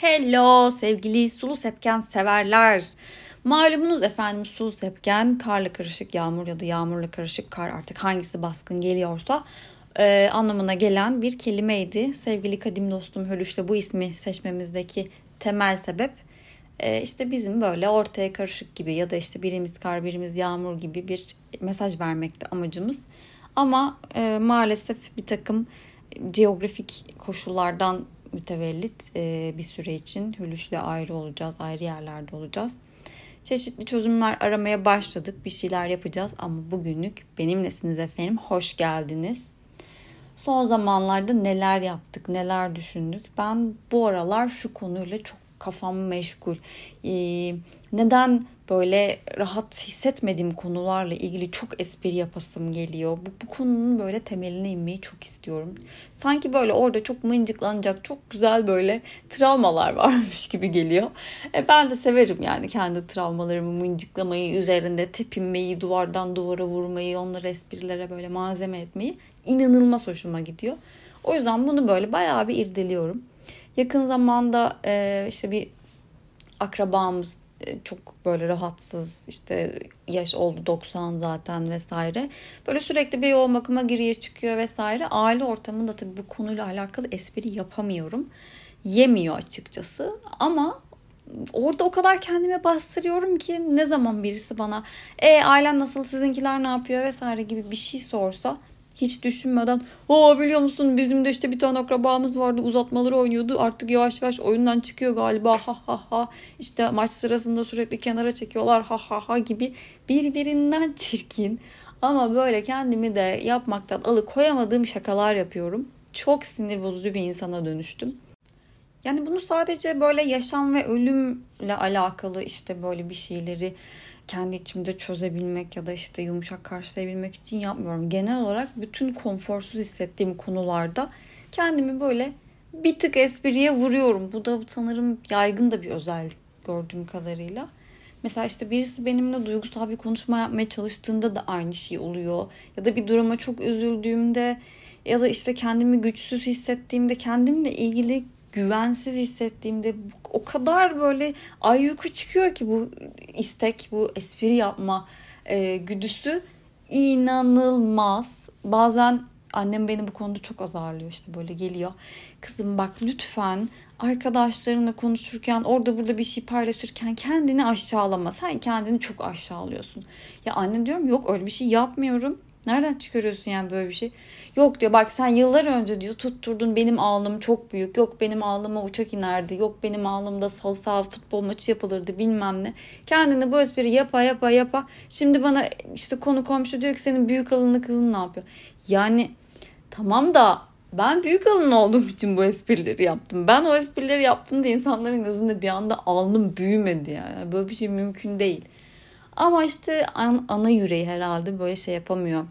Hello sevgili sulu sepken severler. Malumunuz efendim sulu sepken karla karışık yağmur ya da yağmurla karışık kar artık hangisi baskın geliyorsa e, anlamına gelen bir kelimeydi. Sevgili kadim dostum Hölüş'le bu ismi seçmemizdeki temel sebep e, işte bizim böyle ortaya karışık gibi ya da işte birimiz kar birimiz yağmur gibi bir mesaj vermekti amacımız. Ama e, maalesef bir takım geografik koşullardan mütevellit e, bir süre için Hülüş'le ayrı olacağız, ayrı yerlerde olacağız. Çeşitli çözümler aramaya başladık, bir şeyler yapacağız ama bugünlük benimlesiniz efendim, hoş geldiniz. Son zamanlarda neler yaptık, neler düşündük? Ben bu aralar şu konuyla çok kafam meşgul. Ee, neden böyle rahat hissetmediğim konularla ilgili çok espri yapasım geliyor. Bu, bu konunun böyle temeline inmeyi çok istiyorum. Sanki böyle orada çok mıncıklanacak çok güzel böyle travmalar varmış gibi geliyor. E, ben de severim yani kendi travmalarımı mıncıklamayı, üzerinde tepinmeyi, duvardan duvara vurmayı, onları esprilere böyle malzeme etmeyi inanılmaz hoşuma gidiyor. O yüzden bunu böyle bayağı bir irdeliyorum. Yakın zamanda e, işte bir akrabamız e, çok böyle rahatsız işte yaş oldu 90 zaten vesaire. Böyle sürekli bir yoğun bakıma giriyor çıkıyor vesaire. Aile ortamında tabii bu konuyla alakalı espri yapamıyorum. Yemiyor açıkçası ama orada o kadar kendime bastırıyorum ki ne zaman birisi bana e ailen nasıl sizinkiler ne yapıyor vesaire gibi bir şey sorsa hiç düşünmeden o biliyor musun bizim de işte bir tane akrabamız vardı uzatmaları oynuyordu artık yavaş yavaş oyundan çıkıyor galiba ha ha ha işte maç sırasında sürekli kenara çekiyorlar ha ha ha gibi birbirinden çirkin ama böyle kendimi de yapmaktan alıkoyamadığım şakalar yapıyorum. Çok sinir bozucu bir insana dönüştüm. Yani bunu sadece böyle yaşam ve ölümle alakalı işte böyle bir şeyleri kendi içimde çözebilmek ya da işte yumuşak karşılayabilmek için yapmıyorum. Genel olarak bütün konforsuz hissettiğim konularda kendimi böyle bir tık espriye vuruyorum. Bu da sanırım yaygın da bir özellik gördüğüm kadarıyla. Mesela işte birisi benimle duygusal bir konuşma yapmaya çalıştığında da aynı şey oluyor. Ya da bir duruma çok üzüldüğümde ya da işte kendimi güçsüz hissettiğimde kendimle ilgili güvensiz hissettiğimde o kadar böyle ayyuku çıkıyor ki bu istek, bu espri yapma e, güdüsü inanılmaz. Bazen annem beni bu konuda çok azarlıyor işte böyle geliyor. Kızım bak lütfen arkadaşlarınla konuşurken orada burada bir şey paylaşırken kendini aşağılama. Sen kendini çok aşağılıyorsun. Ya anne diyorum yok öyle bir şey yapmıyorum. Nereden çıkarıyorsun yani böyle bir şey? Yok diyor bak sen yıllar önce diyor tutturdun benim ağlım çok büyük. Yok benim ağlıma uçak inerdi. Yok benim ağlımda sol sağ futbol maçı yapılırdı bilmem ne. Kendini bu espri yapa yapa yapa. Şimdi bana işte konu komşu diyor ki senin büyük alınlı kızın ne yapıyor? Yani tamam da ben büyük alın olduğum için bu esprileri yaptım. Ben o esprileri yaptığımda insanların gözünde bir anda alnım büyümedi yani. Böyle bir şey mümkün değil. Ama işte an, ana yüreği herhalde böyle şey yapamıyor.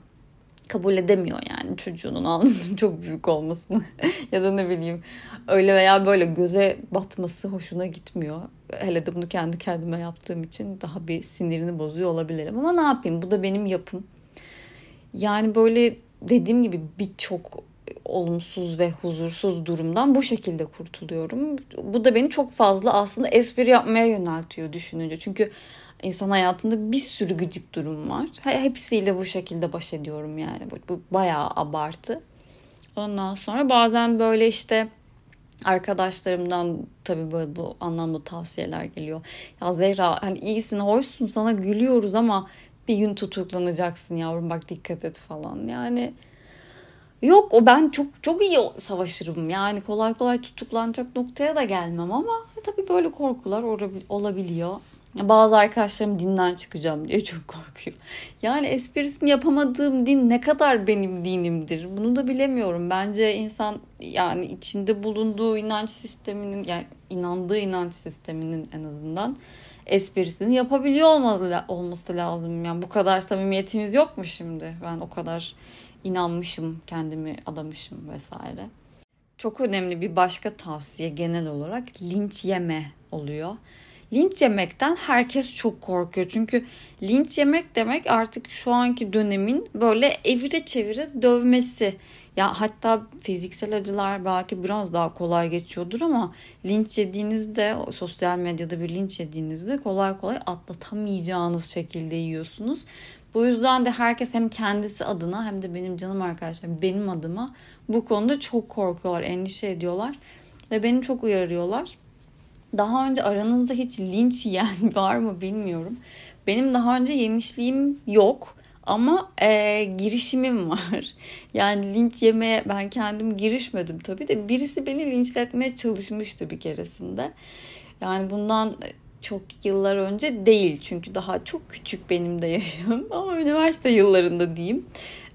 Kabul edemiyor yani çocuğunun alnının çok büyük olmasını ya da ne bileyim öyle veya böyle göze batması hoşuna gitmiyor. Hele de bunu kendi kendime yaptığım için daha bir sinirini bozuyor olabilirim. Ama ne yapayım bu da benim yapım. Yani böyle dediğim gibi birçok olumsuz ve huzursuz durumdan bu şekilde kurtuluyorum. Bu da beni çok fazla aslında espri yapmaya yöneltiyor düşününce. Çünkü insan hayatında bir sürü gıcık durum var. Hepsiyle bu şekilde baş ediyorum yani. Bu, bu bayağı abartı. Ondan sonra bazen böyle işte arkadaşlarımdan tabii böyle bu anlamda tavsiyeler geliyor. Ya Zehra hani iyisin, hoşsun, sana gülüyoruz ama bir gün tutuklanacaksın yavrum bak dikkat et falan. Yani yok o ben çok çok iyi savaşırım. Yani kolay kolay tutuklanacak noktaya da gelmem ama tabii böyle korkular olabiliyor. Bazı arkadaşlarım dinden çıkacağım diye çok korkuyor. Yani esprisini yapamadığım din ne kadar benim dinimdir bunu da bilemiyorum. Bence insan yani içinde bulunduğu inanç sisteminin yani inandığı inanç sisteminin en azından esprisini yapabiliyor olması, lazım. Yani bu kadar samimiyetimiz yok mu şimdi? Ben o kadar inanmışım, kendimi adamışım vesaire. Çok önemli bir başka tavsiye genel olarak linç yeme oluyor linç yemekten herkes çok korkuyor. Çünkü linç yemek demek artık şu anki dönemin böyle evire çevire dövmesi. Ya hatta fiziksel acılar belki biraz daha kolay geçiyordur ama linç yediğinizde sosyal medyada bir linç yediğinizde kolay kolay atlatamayacağınız şekilde yiyorsunuz. Bu yüzden de herkes hem kendisi adına hem de benim canım arkadaşlarım benim adıma bu konuda çok korkuyorlar, endişe ediyorlar ve beni çok uyarıyorlar. Daha önce aranızda hiç linç yiyen var mı bilmiyorum. Benim daha önce yemişliğim yok ama e, girişimim var. Yani linç yemeye ben kendim girişmedim tabii de birisi beni linçletmeye çalışmıştı bir keresinde. Yani bundan çok yıllar önce değil çünkü daha çok küçük benim de yaşım ama üniversite yıllarında diyeyim.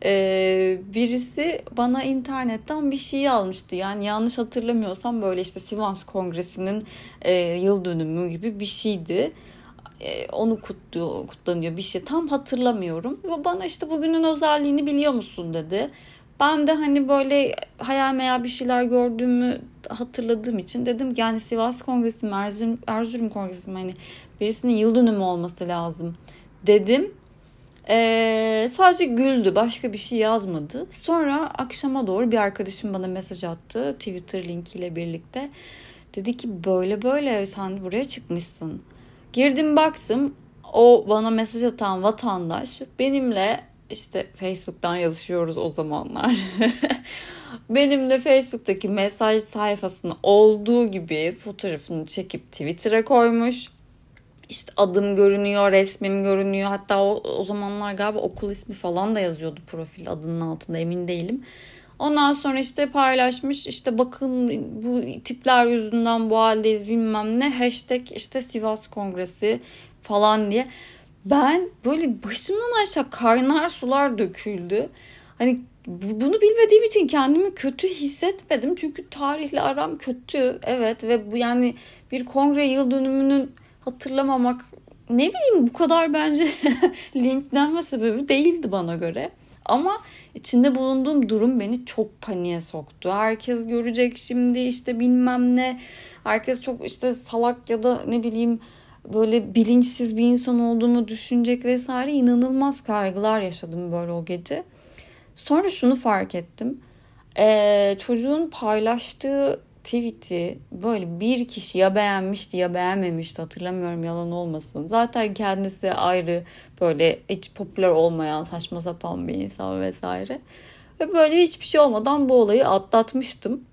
Ee, birisi bana internetten bir şey almıştı. Yani yanlış hatırlamıyorsam böyle işte Sivas Kongresi'nin e, yıl dönümü gibi bir şeydi. E, onu kutluyor, kutlanıyor bir şey. Tam hatırlamıyorum. Ve bana işte bugünün özelliğini biliyor musun dedi. Ben de hani böyle hayal meyal bir şeyler gördüğümü hatırladığım için dedim yani Sivas Kongresi Erzurum, Erzurum Kongresi hani birisinin yıl dönümü olması lazım dedim. Ee, sadece güldü başka bir şey yazmadı. Sonra akşama doğru bir arkadaşım bana mesaj attı Twitter linkiyle birlikte. Dedi ki böyle böyle sen buraya çıkmışsın. Girdim baktım o bana mesaj atan vatandaş benimle işte Facebook'tan yazışıyoruz o zamanlar. Benimle Facebook'taki mesaj sayfasını olduğu gibi fotoğrafını çekip Twitter'a koymuş. İşte adım görünüyor, resmim görünüyor. Hatta o, o zamanlar galiba okul ismi falan da yazıyordu profil adının altında emin değilim. Ondan sonra işte paylaşmış işte bakın bu tipler yüzünden bu haldeyiz bilmem ne hashtag işte Sivas Kongresi falan diye. Ben böyle başımdan aşağı kaynar sular döküldü. Hani bunu bilmediğim için kendimi kötü hissetmedim. Çünkü tarihle aram kötü. Evet ve bu yani bir kongre yıl dönümünün hatırlamamak ne bileyim bu kadar bence linklenme sebebi değildi bana göre. Ama içinde bulunduğum durum beni çok paniğe soktu. Herkes görecek şimdi işte bilmem ne. Herkes çok işte salak ya da ne bileyim böyle bilinçsiz bir insan olduğumu düşünecek vesaire inanılmaz kaygılar yaşadım böyle o gece. Sonra şunu fark ettim. Ee, çocuğun paylaştığı tweet'i böyle bir kişi ya beğenmişti ya beğenmemişti hatırlamıyorum yalan olmasın. Zaten kendisi ayrı böyle hiç popüler olmayan saçma sapan bir insan vesaire. Ve böyle hiçbir şey olmadan bu olayı atlatmıştım.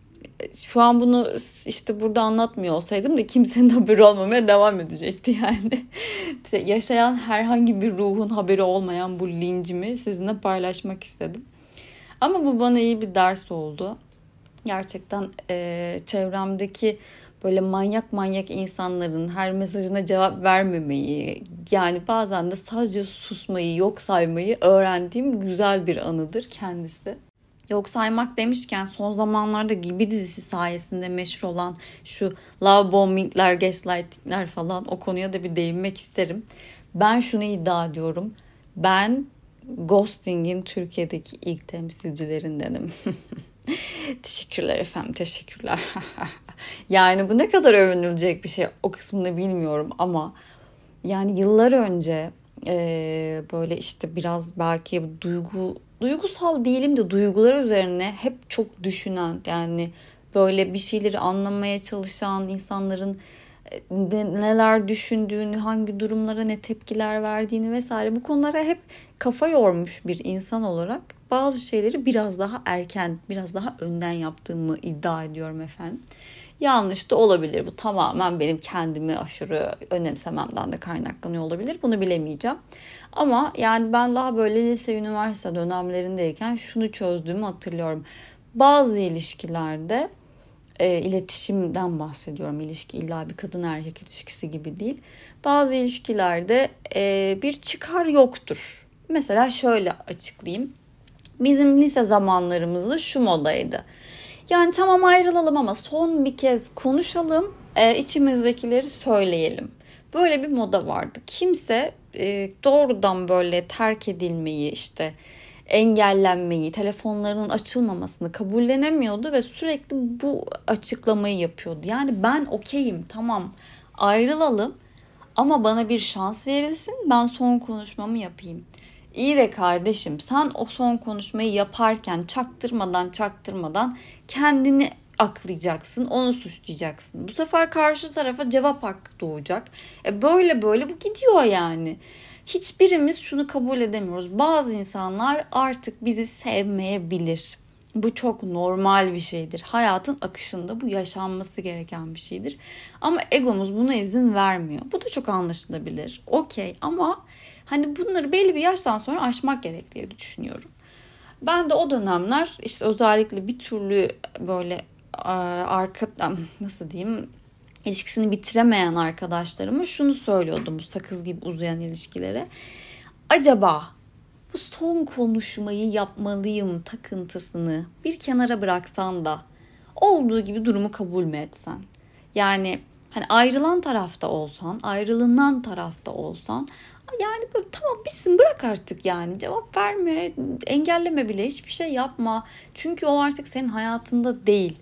Şu an bunu işte burada anlatmıyor olsaydım da kimsenin haberi olmamaya devam edecekti yani. Yaşayan herhangi bir ruhun haberi olmayan bu lincimi sizinle paylaşmak istedim. Ama bu bana iyi bir ders oldu. Gerçekten e, çevremdeki böyle manyak manyak insanların her mesajına cevap vermemeyi yani bazen de sadece susmayı yok saymayı öğrendiğim güzel bir anıdır kendisi. Yok saymak demişken son zamanlarda Gibi dizisi sayesinde meşhur olan şu love bombingler, gaslightingler falan o konuya da bir değinmek isterim. Ben şunu iddia ediyorum. Ben ghosting'in Türkiye'deki ilk temsilcilerindenim. teşekkürler efendim teşekkürler. yani bu ne kadar övünülecek bir şey o kısmını bilmiyorum ama yani yıllar önce e, böyle işte biraz belki duygu duygusal değilim de duygular üzerine hep çok düşünen yani böyle bir şeyleri anlamaya çalışan insanların neler düşündüğünü, hangi durumlara ne tepkiler verdiğini vesaire bu konulara hep kafa yormuş bir insan olarak bazı şeyleri biraz daha erken, biraz daha önden yaptığımı iddia ediyorum efendim. Yanlış da olabilir. Bu tamamen benim kendimi aşırı önemsememden de kaynaklanıyor olabilir. Bunu bilemeyeceğim. Ama yani ben daha böyle lise, üniversite dönemlerindeyken şunu çözdüğümü hatırlıyorum. Bazı ilişkilerde e, iletişimden bahsediyorum. İlişki illa bir kadın erkek ilişkisi gibi değil. Bazı ilişkilerde e, bir çıkar yoktur. Mesela şöyle açıklayayım. Bizim lise zamanlarımızda şu modaydı. Yani tamam ayrılalım ama son bir kez konuşalım, e, içimizdekileri söyleyelim. Böyle bir moda vardı. Kimse e, doğrudan böyle terk edilmeyi işte engellenmeyi, telefonlarının açılmamasını kabullenemiyordu ve sürekli bu açıklamayı yapıyordu. Yani ben okeyim tamam ayrılalım ama bana bir şans verilsin ben son konuşmamı yapayım. İyi de kardeşim sen o son konuşmayı yaparken çaktırmadan çaktırmadan kendini aklayacaksın, onu suçlayacaksın. Bu sefer karşı tarafa cevap hakkı doğacak. E böyle böyle bu gidiyor yani. Hiçbirimiz şunu kabul edemiyoruz. Bazı insanlar artık bizi sevmeyebilir. Bu çok normal bir şeydir. Hayatın akışında bu yaşanması gereken bir şeydir. Ama egomuz buna izin vermiyor. Bu da çok anlaşılabilir. Okey ama hani bunları belli bir yaştan sonra aşmak gerek diye düşünüyorum. Ben de o dönemler işte özellikle bir türlü böyle arka nasıl diyeyim ilişkisini bitiremeyen arkadaşlarıma şunu söylüyordum bu sakız gibi uzayan ilişkilere. Acaba bu son konuşmayı yapmalıyım takıntısını bir kenara bıraksan da olduğu gibi durumu kabul mü etsen? Yani hani ayrılan tarafta olsan, ayrılınan tarafta olsan yani böyle tamam bitsin bırak artık yani cevap verme, engelleme bile hiçbir şey yapma. Çünkü o artık senin hayatında değil.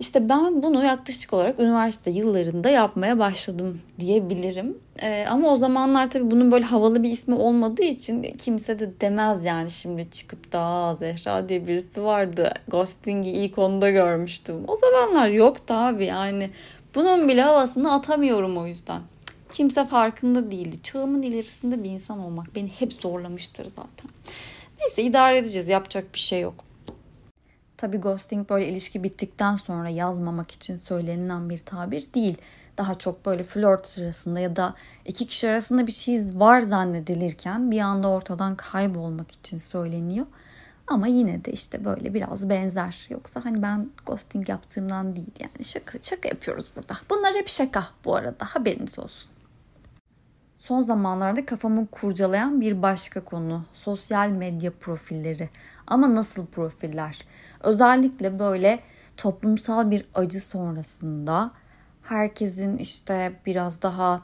İşte ben bunu yaklaşık olarak üniversite yıllarında yapmaya başladım diyebilirim. Ee, ama o zamanlar tabii bunun böyle havalı bir ismi olmadığı için kimse de demez yani şimdi çıkıp da Zehra diye birisi vardı. Ghosting'i ilk onda görmüştüm. O zamanlar yoktu abi yani. Bunun bile havasını atamıyorum o yüzden. Kimse farkında değildi. Çağımın ilerisinde bir insan olmak beni hep zorlamıştır zaten. Neyse idare edeceğiz. Yapacak bir şey yok. Tabi ghosting böyle ilişki bittikten sonra yazmamak için söylenilen bir tabir değil. Daha çok böyle flört sırasında ya da iki kişi arasında bir şey var zannedilirken bir anda ortadan kaybolmak için söyleniyor. Ama yine de işte böyle biraz benzer. Yoksa hani ben ghosting yaptığımdan değil yani şaka, şaka yapıyoruz burada. Bunlar hep şaka bu arada haberiniz olsun. Son zamanlarda kafamı kurcalayan bir başka konu sosyal medya profilleri. Ama nasıl profiller? Özellikle böyle toplumsal bir acı sonrasında herkesin işte biraz daha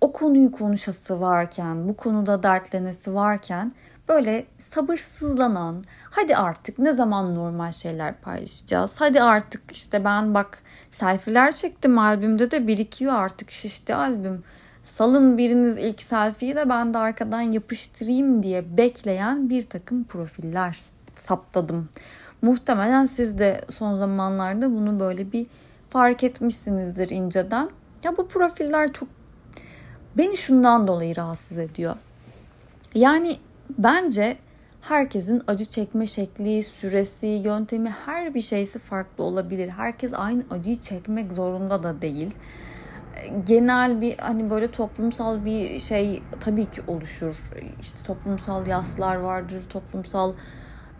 o konuyu konuşası varken, bu konuda dertlenesi varken böyle sabırsızlanan, hadi artık ne zaman normal şeyler paylaşacağız? Hadi artık işte ben bak selfiler çektim albümde de birikiyor artık şişti albüm. Salın biriniz ilk selfie'yi de ben de arkadan yapıştırayım diye bekleyen bir takım profiller saptadım. Muhtemelen siz de son zamanlarda bunu böyle bir fark etmişsinizdir inceden. Ya bu profiller çok beni şundan dolayı rahatsız ediyor. Yani bence herkesin acı çekme şekli, süresi, yöntemi her bir şeysi farklı olabilir. Herkes aynı acıyı çekmek zorunda da değil. Genel bir hani böyle toplumsal bir şey tabii ki oluşur. İşte toplumsal yaslar vardır, toplumsal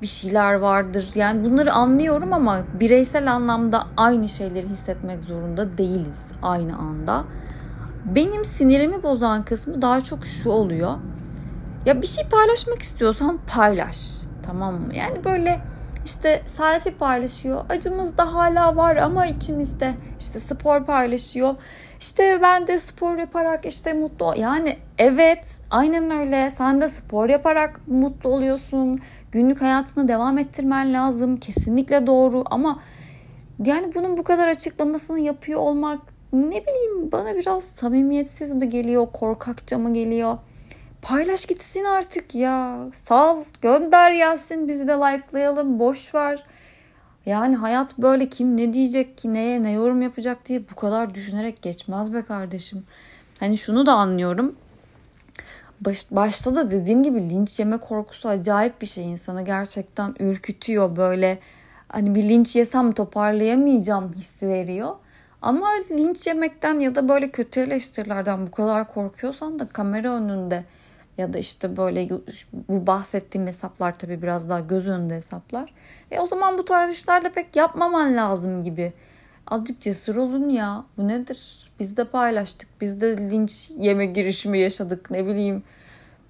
bir şeyler vardır. Yani bunları anlıyorum ama bireysel anlamda aynı şeyleri hissetmek zorunda değiliz aynı anda. Benim sinirimi bozan kısmı daha çok şu oluyor. Ya bir şey paylaşmak istiyorsan paylaş. Tamam mı? Yani böyle işte selfie paylaşıyor. Acımız da hala var ama içimizde işte spor paylaşıyor. İşte ben de spor yaparak işte mutlu yani evet aynen öyle sen de spor yaparak mutlu oluyorsun günlük hayatını devam ettirmen lazım. Kesinlikle doğru ama yani bunun bu kadar açıklamasını yapıyor olmak ne bileyim bana biraz samimiyetsiz mi geliyor, korkakça mı geliyor? Paylaş gitsin artık ya. Sal, gönder gelsin bizi de likelayalım. Boş ver. Yani hayat böyle kim ne diyecek ki neye ne yorum yapacak diye bu kadar düşünerek geçmez be kardeşim. Hani şunu da anlıyorum baş, başta da dediğim gibi linç yeme korkusu acayip bir şey insanı gerçekten ürkütüyor böyle hani bir linç yesem toparlayamayacağım hissi veriyor. Ama linç yemekten ya da böyle kötü eleştirilerden bu kadar korkuyorsan da kamera önünde ya da işte böyle bu bahsettiğim hesaplar tabii biraz daha göz önünde hesaplar. E o zaman bu tarz işlerde pek yapmaman lazım gibi. Azıcık cesur olun ya. Bu nedir? Biz de paylaştık. Biz de linç yeme girişimi yaşadık. Ne bileyim.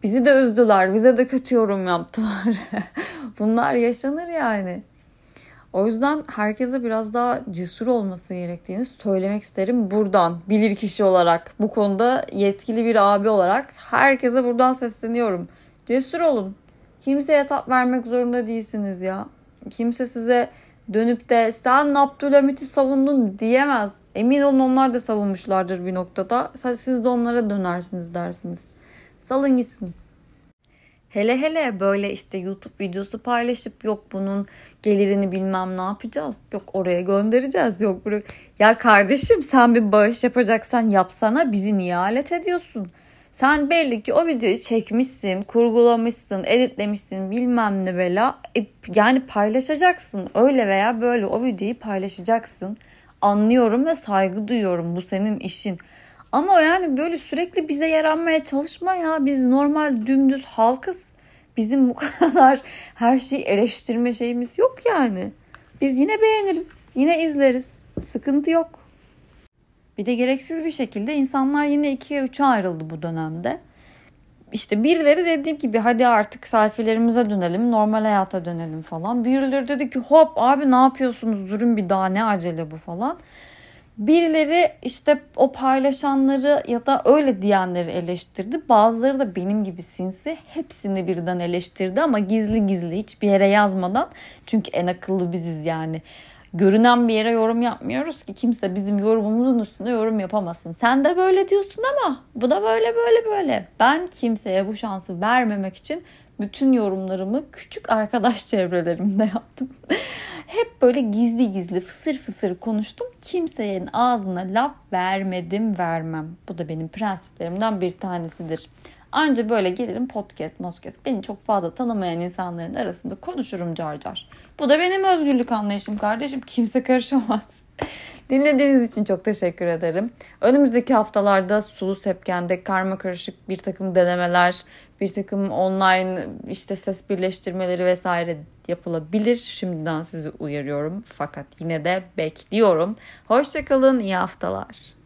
Bizi de üzdüler. Bize de kötü yorum yaptılar. Bunlar yaşanır yani. O yüzden herkese biraz daha cesur olması gerektiğini söylemek isterim buradan bilir kişi olarak bu konuda yetkili bir abi olarak herkese buradan sesleniyorum. Cesur olun. Kimseye tap vermek zorunda değilsiniz ya. Kimse size dönüp de sen Abdülhamit'i savundun diyemez. Emin olun onlar da savunmuşlardır bir noktada. Siz de onlara dönersiniz dersiniz. Salın gitsin. Hele hele böyle işte YouTube videosu paylaşıp yok bunun gelirini bilmem ne yapacağız. Yok oraya göndereceğiz. Yok buraya. Ya kardeşim sen bir bağış yapacaksan yapsana bizi niye alet ediyorsun? Sen belli ki o videoyu çekmişsin, kurgulamışsın, editlemişsin bilmem ne bela. E, yani paylaşacaksın. Öyle veya böyle o videoyu paylaşacaksın. Anlıyorum ve saygı duyuyorum. Bu senin işin. Ama yani böyle sürekli bize yaranmaya çalışma ya. Biz normal dümdüz halkız. Bizim bu kadar her şeyi eleştirme şeyimiz yok yani. Biz yine beğeniriz, yine izleriz. Sıkıntı yok. Bir de gereksiz bir şekilde insanlar yine ikiye üçe ayrıldı bu dönemde. İşte birileri dediğim gibi hadi artık sayfelerimize dönelim, normal hayata dönelim falan. Birileri dedi ki hop abi ne yapıyorsunuz durun bir daha ne acele bu falan. Birileri işte o paylaşanları ya da öyle diyenleri eleştirdi. Bazıları da benim gibi sinsi hepsini birden eleştirdi ama gizli gizli hiçbir yere yazmadan. Çünkü en akıllı biziz yani. Görünen bir yere yorum yapmıyoruz ki kimse bizim yorumumuzun üstünde yorum yapamasın. Sen de böyle diyorsun ama bu da böyle böyle böyle. Ben kimseye bu şansı vermemek için bütün yorumlarımı küçük arkadaş çevrelerimde yaptım. Hep böyle gizli gizli fısır fısır konuştum. Kimsenin ağzına laf vermedim vermem. Bu da benim prensiplerimden bir tanesidir. Anca böyle gelirim podcast, podcast. Beni çok fazla tanımayan insanların arasında konuşurum car car. Bu da benim özgürlük anlayışım kardeşim. Kimse karışamaz. Dinlediğiniz için çok teşekkür ederim. Önümüzdeki haftalarda Sulu Sepken'de karma karışık bir takım denemeler, bir takım online işte ses birleştirmeleri vesaire yapılabilir. Şimdiden sizi uyarıyorum. Fakat yine de bekliyorum. Hoşçakalın, iyi haftalar.